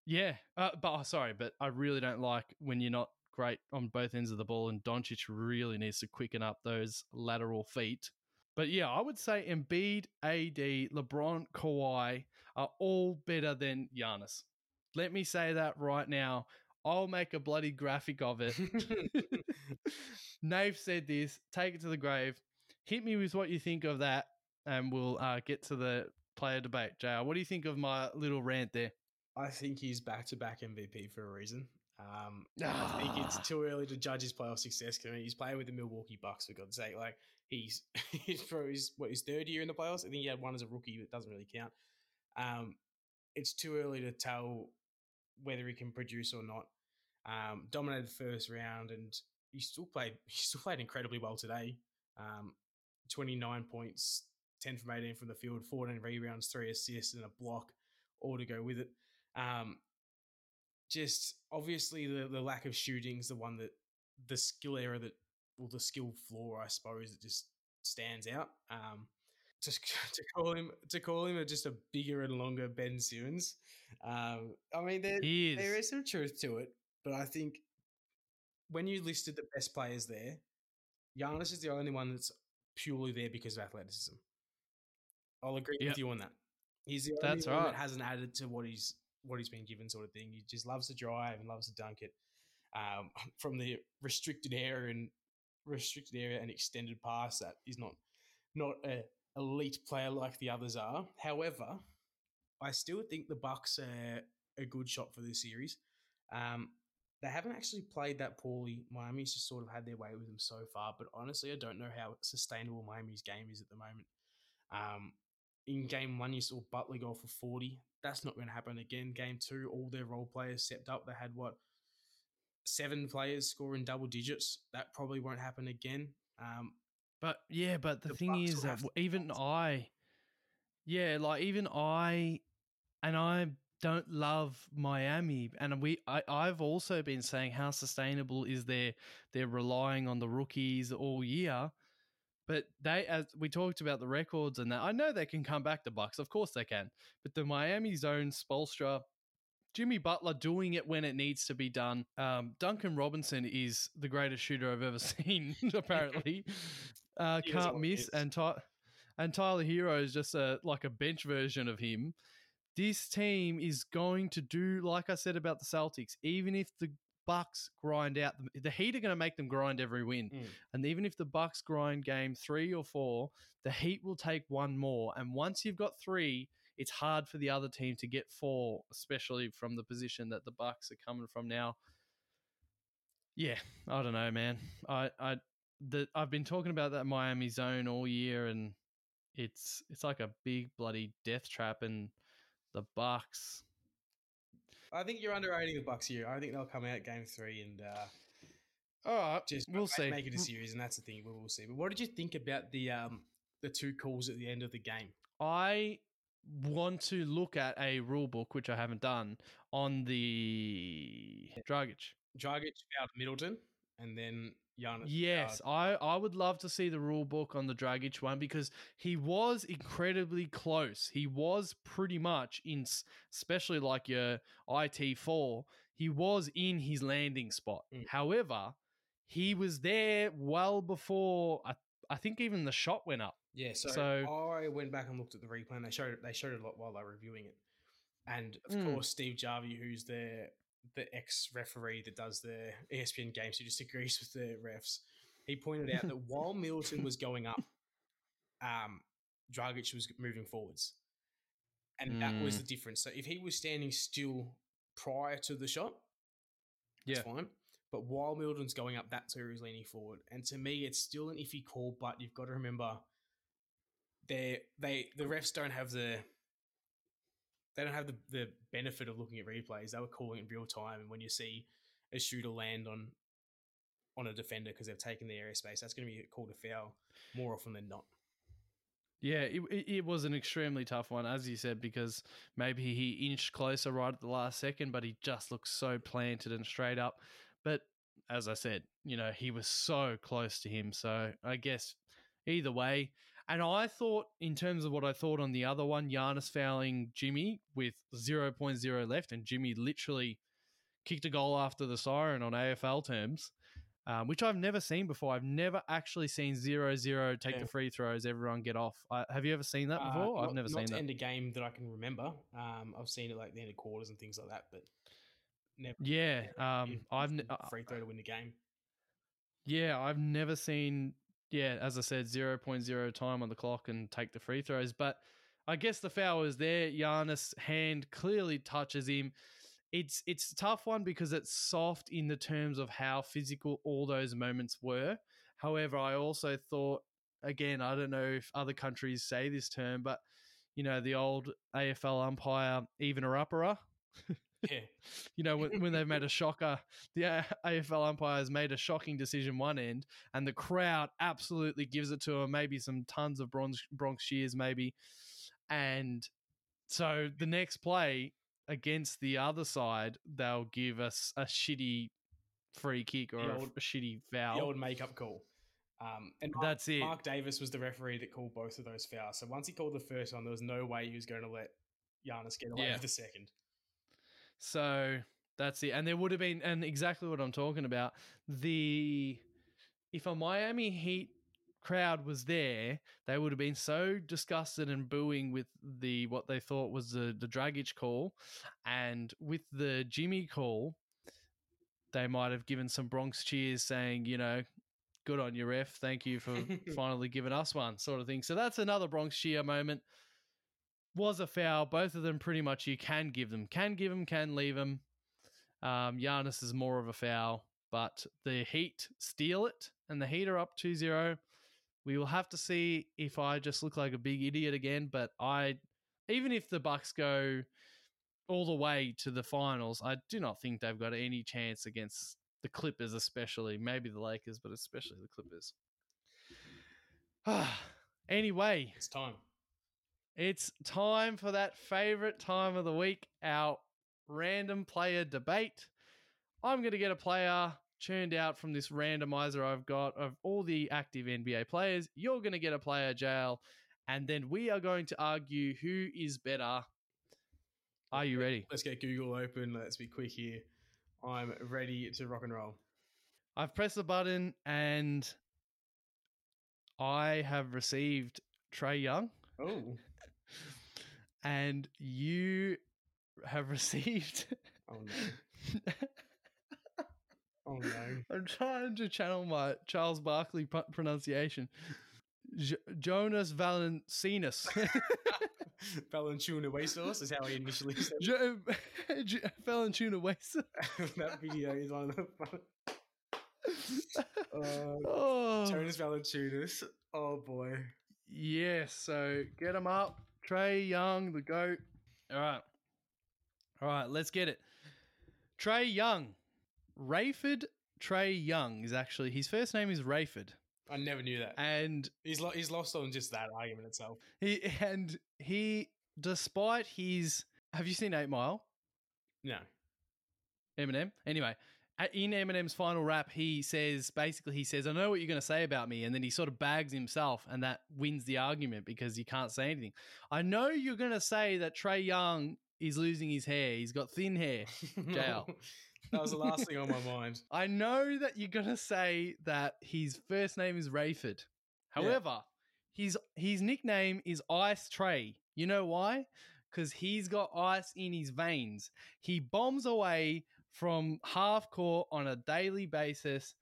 yeah, uh, but oh, sorry, but I really don't like when you're not great on both ends of the ball, and Doncic really needs to quicken up those lateral feet. But yeah, I would say Embiid, AD, LeBron, Kawhi are all better than Giannis. Let me say that right now. I'll make a bloody graphic of it. Nave said this. Take it to the grave. Hit me with what you think of that, and we'll uh, get to the player debate. JR, what do you think of my little rant there? I think he's back to back MVP for a reason. Um, I think it's too early to judge his playoff success. I mean, he's playing with the Milwaukee Bucks for God's sake. Like he's he's for his what his third year in the playoffs. I think he had one as a rookie, but it doesn't really count. Um, it's too early to tell whether he can produce or not. Um, dominated the first round, and he still played. He still played incredibly well today. Um, Twenty nine points, ten from eighteen from the field, fourteen rebounds, three assists, and a block, all to go with it. Um, just obviously the, the lack of shooting is the one that the skill area that well the skill floor I suppose that just stands out. Um, just to call him to call him a, just a bigger and longer Ben Simmons. Um, I mean there He there is. is some truth to it, but I think when you listed the best players there, Giannis is the only one that's purely there because of athleticism. I'll agree Yep. with you on that. He's the only That's one right. that hasn't added to what he's what he's been given, sort of thing. He just loves to drive and loves to dunk it um, from the restricted area and restricted area and extended pass. That is not not a elite player like the others are. However, I still think the Bucks are a good shot for this series. Um, they haven't actually played that poorly. Miami's just sort of had their way with them so far, but honestly, I don't know how sustainable Miami's game is at the moment. Um, in game one, you saw Butler go for 40. That's not going to happen again. Game two, all their role players stepped up. They had what? Seven players scoring double digits. That probably won't happen again. Um, But yeah, but the, The thing is that even. I, yeah, like even I, and I don't love Miami, and we, I, I've also been saying how sustainable is their they're relying on the rookies all year, but they, as we talked about the records and that, I know they can come back to Bucks, of course they can, but the Miami zone Spoelstra. Jimmy Butler doing it when it needs to be done. Um, Duncan Robinson is the greatest shooter I've ever seen, apparently. Uh, can't miss. And, Ty- and Tyler Herro is just a like a bench version of him. This team is going to do, like I said about the Celtics, even if the Bucks grind out, the, the Heat are going to make them grind every win. Mm. And even if the Bucks grind game three or four, the Heat will take one more. And once you've got three, it's hard for the other team to get four, especially from the position that the Bucks are coming from now. Yeah, I don't know, man. I I the I've been talking about that Miami zone all year, and it's it's like a big bloody death trap, and the Bucks. I think you're underrating the Bucks here. I think they'll come out game three and uh, All right, just we'll ma- see. make it a series, and that's the thing. We will see. But what did you think about the um the two calls at the end of the game? I want to look at a rule book, which I haven't done, on the Dragic. Dragic fouled Middleton, and then Giannis. Yes, I, I would love to see the rule book on the Dragic one because he was incredibly close. He was pretty much in, especially like your IT four. He was in his landing spot. Mm. However, he was there well before. I, I think even the shot went up. Yeah, so, So- I went back and looked at the replay, and they showed it. They showed it a lot while they were reviewing it. And of Mm. course, Steve Javie, who's the the ex referee that does the ESPN games, who just agrees with the refs, he pointed out that while Middleton was going up, um, Dragic was moving forwards, and that was Mm. the difference. So if he was standing still prior to the shot, that's Yeah. fine. But while Middleton's going up, that's where he's leaning forward. And to me, it's still an iffy call, but you've got to remember they they the refs don't have the they don't have the, the benefit of looking at replays. They were calling it real time, and when you see a shooter land on on a defender because they've taken the airspace, that's going to be called a foul more often than not. Yeah, it, it, it was an extremely tough one, as you said, because maybe he inched closer right at the last second, but he just looks so planted and straight up. But as I said, you know, he was so close to him. So I guess either way. And I thought, in terms of what I thought on the other one, Giannis fouling Jimmy with 0.0 left, and Jimmy literally kicked a goal after the siren on AFL terms, um, which I've never seen before. I've never actually seen 0 0 take Yeah. the free throws, everyone get off. I, have you ever seen that Uh, before? I've not- never not seen to that. end a game that I can remember. Um, I've seen it like the end of quarters and things like that, but never. Yeah, um, I've if free throw to win the game. Yeah, I've never seen, yeah, as I said, 0.0 time on the clock and take the free throws. But I guess the foul is there. Giannis' hand clearly touches him. It's it's a tough one because it's soft in the terms of how physical all those moments were. However, I also thought, again, I don't know if other countries say this term, but you know, the old AFL umpire, even a upperer. Yeah, you know, when, when they've made a shocker, the AFL umpires made a shocking decision one end, and the crowd absolutely gives it to them. Maybe some tons of Bronx, Bronx cheers, maybe. And so the next play against the other side, they'll give us a shitty free kick or a, old- a shitty the foul. old makeup call. Um, and Mark, That's it. Marc Davis was the referee that called both of those fouls. So once he called the first one, there was no way he was going to let Giannis get away Yeah. with the second. So that's it. And there would have been, and exactly what I'm talking about. The if a Miami Heat crowd was there, they would have been so disgusted and booing with the what they thought was the the Dragic call, and with the Jimmy call, they might have given some Bronx cheers, saying, you know. Good on you, ref. Thank you for finally giving us one, sort of thing. So that's another Bronx cheer moment was a foul. Both of them pretty much you can give them, can give them, can leave them. Um, Giannis is more of a foul, but the Heat steal it, and the Heat are up 2 0. We will have to see if I just look like a big idiot again, but I, even if the Bucks go all the way to the finals, I do not think they've got any chance against the Clippers, especially. Maybe the Lakers, but especially the Clippers. anyway, It's time. It's time for that favorite time of the week, our random player debate. I'm going to get a player churned out from this randomizer I've got of all the active NBA players. You're going to get a player, jail, and then we are going to argue who is better. Are you ready? Let's get Google open. Let's be quick here. I'm ready to rock and roll. I've pressed the button and I have received Trae Young, Oh, and you have received. oh no. Oh no. I'm trying to channel my Charles Barkley p- pronunciation. J- Jonas Valanciunas. Valentuna Waysource is how he initially said it. Jo- J- Valanciunas Waste. that video is of the. Uh, Oh, Jonas Valanciunas. Oh boy. yes. So get him up. Trae Young, the GOAT. All right. All right, let's get it. Trae Young. Rayford Trae Young is actually, his first name is Rayford. I never knew that. And He's lo- he's lost on just that argument itself. He and he, despite his, have you seen Eight Mile? No. Eminem. Anyway, at- in Eminem's final rap, he says basically he says, "I know what you're going to say about me," and then he sort of bags himself, and that wins the argument because he can't say anything. I know you're going to say that Trae Young is losing his hair. He's got thin hair. Jail. that was the last thing on my mind. I know that you're going to say that his first name is Rayford. However, his his nickname is Ice Trae. You know why? Because he's got ice in his veins. He bombs away from half court on a daily basis.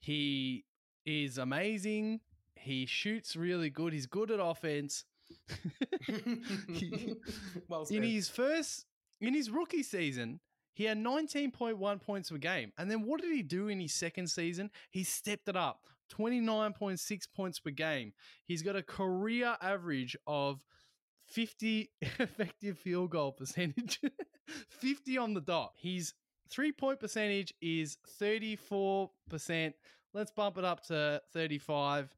He is amazing. He shoots really good. He's good at offense. He- well in his first in his rookie season, he had 19.1 points per game. And then what did he do in his second season? He stepped it up. 29.6 points per game. He's got a career average of 50 effective field goal percentage. 50 on the dot. His three-point percentage is 34%. Let's bump it up to 35.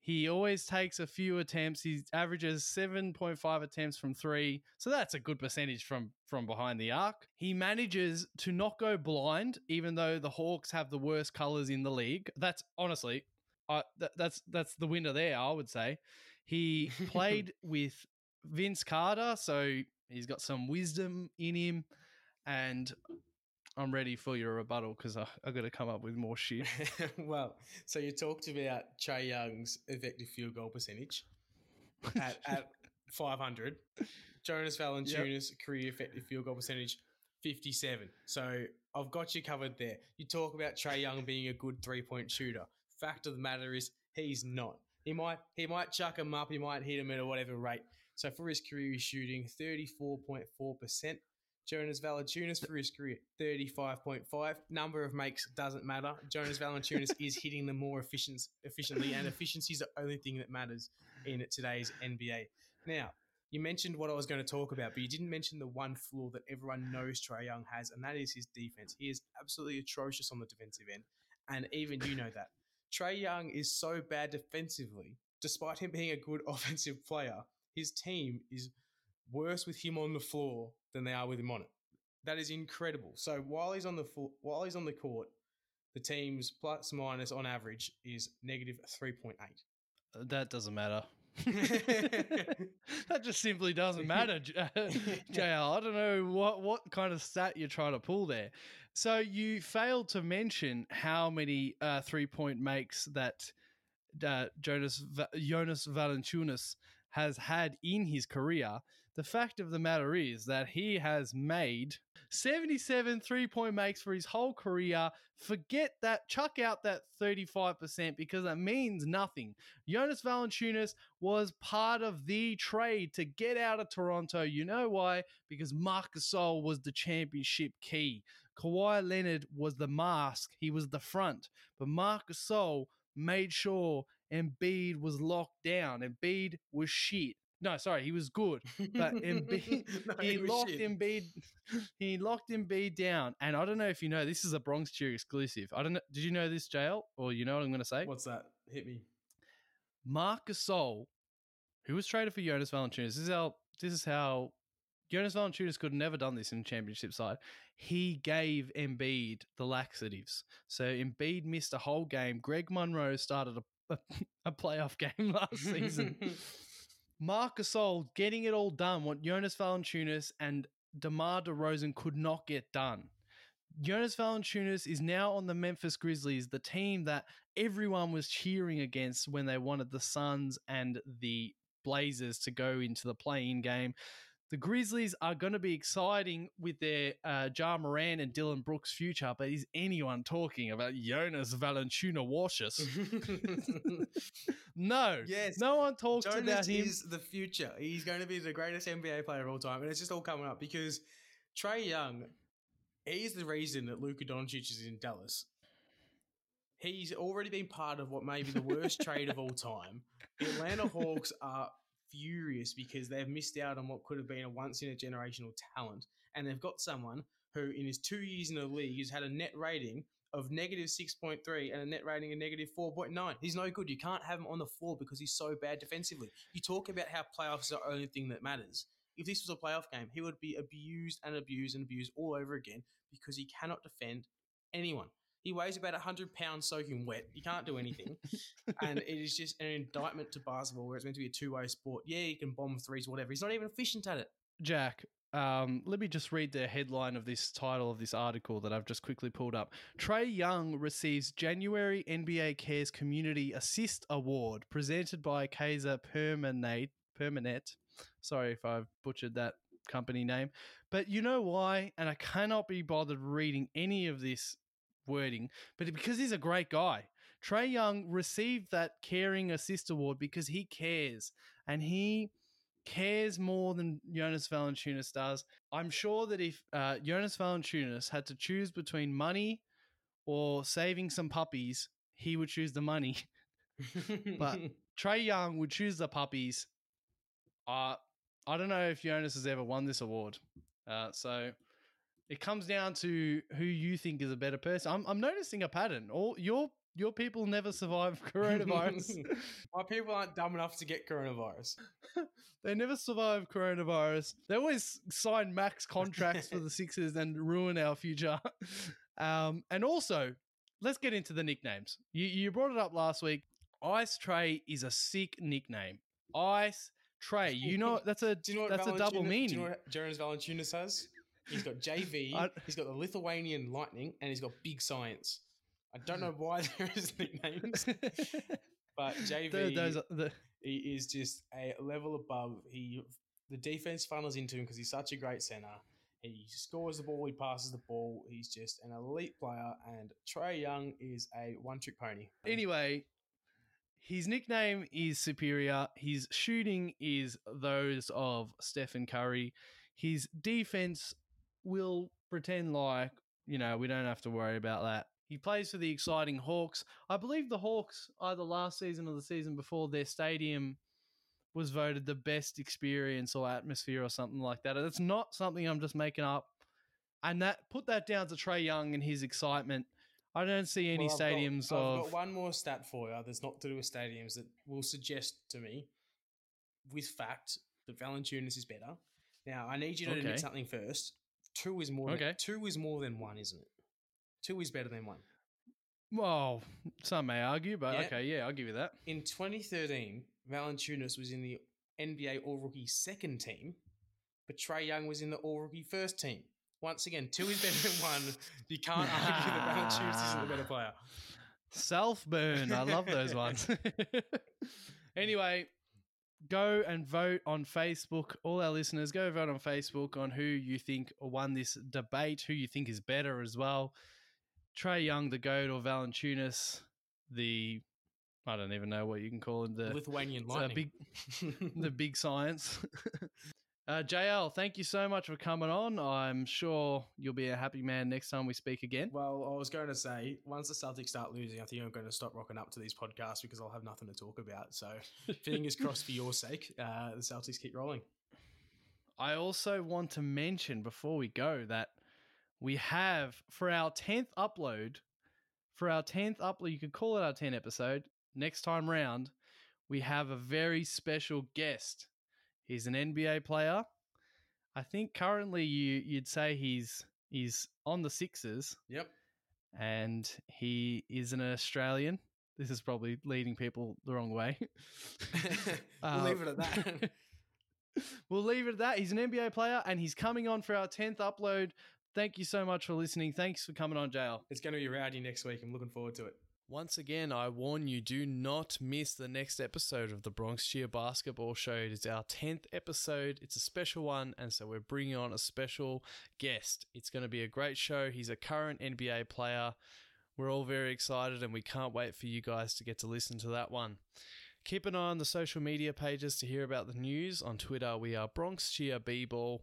He always takes a few attempts. He averages 7.5 attempts from three. So that's a good percentage from, from behind the arc. He manages to not go blind, even though the Hawks have the worst colors in the league. That's honestly, uh, th- that's that's the winner there, I would say. He played with Vince Carter, so he's got some wisdom in him. And I'm ready for your rebuttal because I, I got to come up with more shit. well, so you talked about Trae Young's effective field goal percentage at, at 500. Jonas Valanciunas career effective field goal percentage 57. So I've got you covered there. You talk about Trae Young being a good three point shooter. Fact of the matter is he's not. He might he might chuck him up. He might hit him at a whatever rate. So for his career, he's shooting 34.4 percent. Jonas Valanciunas for his career, 35.5. Number of makes doesn't matter. Jonas Valanciunas is hitting them more efficient, efficiently, and efficiency is the only thing that matters in today's NBA. Now, you mentioned what I was going to talk about, but you didn't mention the one flaw that everyone knows Trae Young has, and that is his defense. He is absolutely atrocious on the defensive end, and even you know that. Trae Young is so bad defensively, despite him being a good offensive player, his team is worse with him on the floor than they are with him on it. That is incredible. So while he's on the fo- while he's on the court, the team's plus minus on average is negative three point eight. That doesn't matter. that just simply doesn't matter, JR. I don't know what, what kind of stat you're trying to pull there. So you failed to mention how many uh, three point makes that uh, Jonas Va- Jonas Valanciunas has had in his career. The fact of the matter is that he has made 77 three point makes for his whole career. Forget that, chuck out that 35% because that means nothing. Jonas Valanciunas was part of the trade to get out of Toronto. You know why? Because Marc Gasol was the championship key. Kawhi Leonard was the mask. He was the front. But Marc Gasol made sure Embiid was locked down. Embiid was shit. No, sorry, he was good. But Embiid, No, he was locked shit. Embiid. He locked Embiid down, and I don't know if you know. This is a Bronx Cheer exclusive. I don't know. Did you know this, JL? Or you know what I'm going to say? What's that? Hit me. Marc Gasol, who was traded for Jonas Valanciunas. This is how. This is how. Jonas Valanciunas could have never done this in the championship side. He gave Embiid the laxatives. So Embiid missed a whole game. Greg Monroe started a, a, a playoff game last season. Marc Gasol getting it all done, what Jonas Valanciunas and DeMar DeRozan could not get done. Jonas Valanciunas is now on the Memphis Grizzlies, the team that everyone was cheering against when they wanted the Suns and the Blazers to go into the play-in game. The Grizzlies are going to be exciting with their uh, Ja Morant and Dillon Brooks future, but is anyone talking about Jonas Valanciunas? no, Yes. no one talks about Jonas him. is the future. He's going to be the greatest NBA player of all time, and it's just all coming up because Trae Young, he's the reason that Luka Doncic is in Dallas. He's already been part of what may be the worst trade of all time. The Atlanta Hawks are furious because they've missed out on what could have been a once in a generational talent, and they've got someone who, in his two years in the league, has had a net rating of negative 6.3 and a net rating of negative 4.9. He's no good. You can't have him on the floor because he's so bad defensively. You talk about how playoffs are the only thing that matters. If this was a playoff game, he would be abused and abused and abused all over again because he cannot defend anyone. He weighs about 100 pounds soaking wet. He can't do anything. and it is just an indictment to basketball where it's meant to be a two way sport. Yeah, he can bomb threes, whatever. He's not even efficient at it. Jack, um, let me just read the headline of this title of this article that I've just quickly pulled up. Trae Young receives January NBA Cares Community Assist Award presented by Kaiser Permanate. Permanet. Sorry if I've butchered that company name. But you know why? And I cannot be bothered reading any of this wording, but because he's a great guy. Trae Young received that Caring Assist Award because he cares and he cares more than Jonas Valanciunas does. I'm sure that if uh, Jonas Valanciunas had to choose between money or saving some puppies, he would choose the money. But Trae Young would choose the puppies. Uh, I don't know if Jonas has ever won this award. Uh, so it comes down to who you think is a better person. I'm, I'm noticing a pattern. All your your people never survive coronavirus. My people aren't dumb enough to get coronavirus. they never survive coronavirus. They always sign max contracts for the Sixers and ruin our future. Um, and also, let's get into the nicknames. You you brought it up last week. Ice Trae is a sick nickname. Ice Trae. You know that's a Do you know what that's a double meaning. Do you know what Jonas Valanciunas has? He's got JV, I- he's got the Lithuanian Lightning, and he's got Big Science. I don't know why there is nicknames, but JV those are- the- he is just a level above. He the defense funnels into him because he's such a great center. He scores the ball, he passes the ball. He's just an elite player, and Trae Young is a one-trick pony. anyway, his nickname is superior. His shooting is those of Stephen Curry. His defense will pretend like, you know, we don't have to worry about that. He plays for the exciting Hawks. I believe the Hawks, either last season or the season before, their stadium was voted the best experience or atmosphere or something like that. It's not something I'm just making up. And that put that down to Trae Young and his excitement. I don't see any Well, I've got- stadiums I've got one more stat for you that's not to do with stadiums that will suggest to me, with fact, that Valanciunas is better. Now, I need you to Okay. admit something first. Two is more. Okay. Than, two is more than one, isn't it? Two is better than one. Well, some may argue, but Yeah. okay, yeah, I'll give you that. In 2013, Valanciunas was in the NBA All Rookie second team, but Trae Young was in the All Rookie first team. Once again, two is better than one. You can't argue that Valanciunas isn't the better player. Self burn. I love those ones. anyway, go and vote on Facebook. All our listeners, go vote on Facebook on who you think won this debate, who you think is better as well. Trae Young, the GOAT, or Valanciunas, the I don't even know what you can call him. The Lithuanian Lightning. big the big science. uh, JL, thank you so much for coming on. I'm sure you'll be a happy man next time we speak again. Well, I was going to say, once the Celtics start losing, I think I'm going to stop rocking up to these podcasts because I'll have nothing to talk about. So, fingers crossed for your sake, uh, the Celtics keep rolling. I also want to mention before we go that we have for our 10th upload, for our 10th upload, you could call it our 10th episode, next time round, we have a very special guest. He's an NBA player. I think currently you you'd say he's he's on the Sixers Yep. and he is an Australian. This is probably leading people the wrong way. we'll Uh, leave it at that. we'll leave it at that. He's an NBA player and he's coming on for our 10th upload. Thank you so much for listening. Thanks for coming on, JL. it's going to be rowdy next week. I'm looking forward to it. Once again, I warn you do not miss the next episode of the Bronx Cheer Basketball Show. It is our 10th episode. It's a special one, and so we're bringing on a special guest. It's going to be a great show. He's a current NBA player. We're all very excited, and we can't wait for you guys to get to listen to that one. Keep an eye on the social media pages to hear about the news. On Twitter, we are Bronx Cheer B-Ball.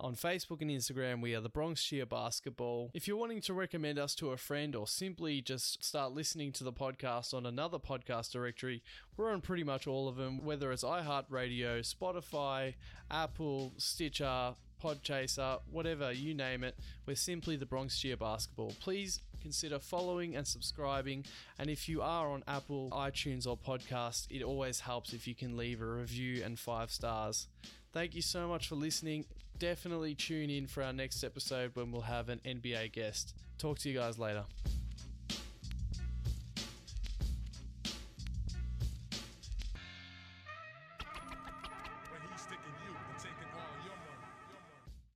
On Facebook and Instagram, we are the Bronx Cheer Basketball. If you're wanting to recommend us to a friend or simply just start listening to the podcast on another podcast directory, we're on pretty much all of them, whether it's iHeartRadio, Spotify, Apple, Stitcher, Podchaser, whatever, you name it. We're simply the Bronx Cheer Basketball. Please consider following and subscribing. And if you are on Apple, iTunes, or podcast, it always helps if you can leave a review and five stars. Thank you so much for listening. Definitely tune in for our next episode when we'll have an NBA guest. Talk to you guys later.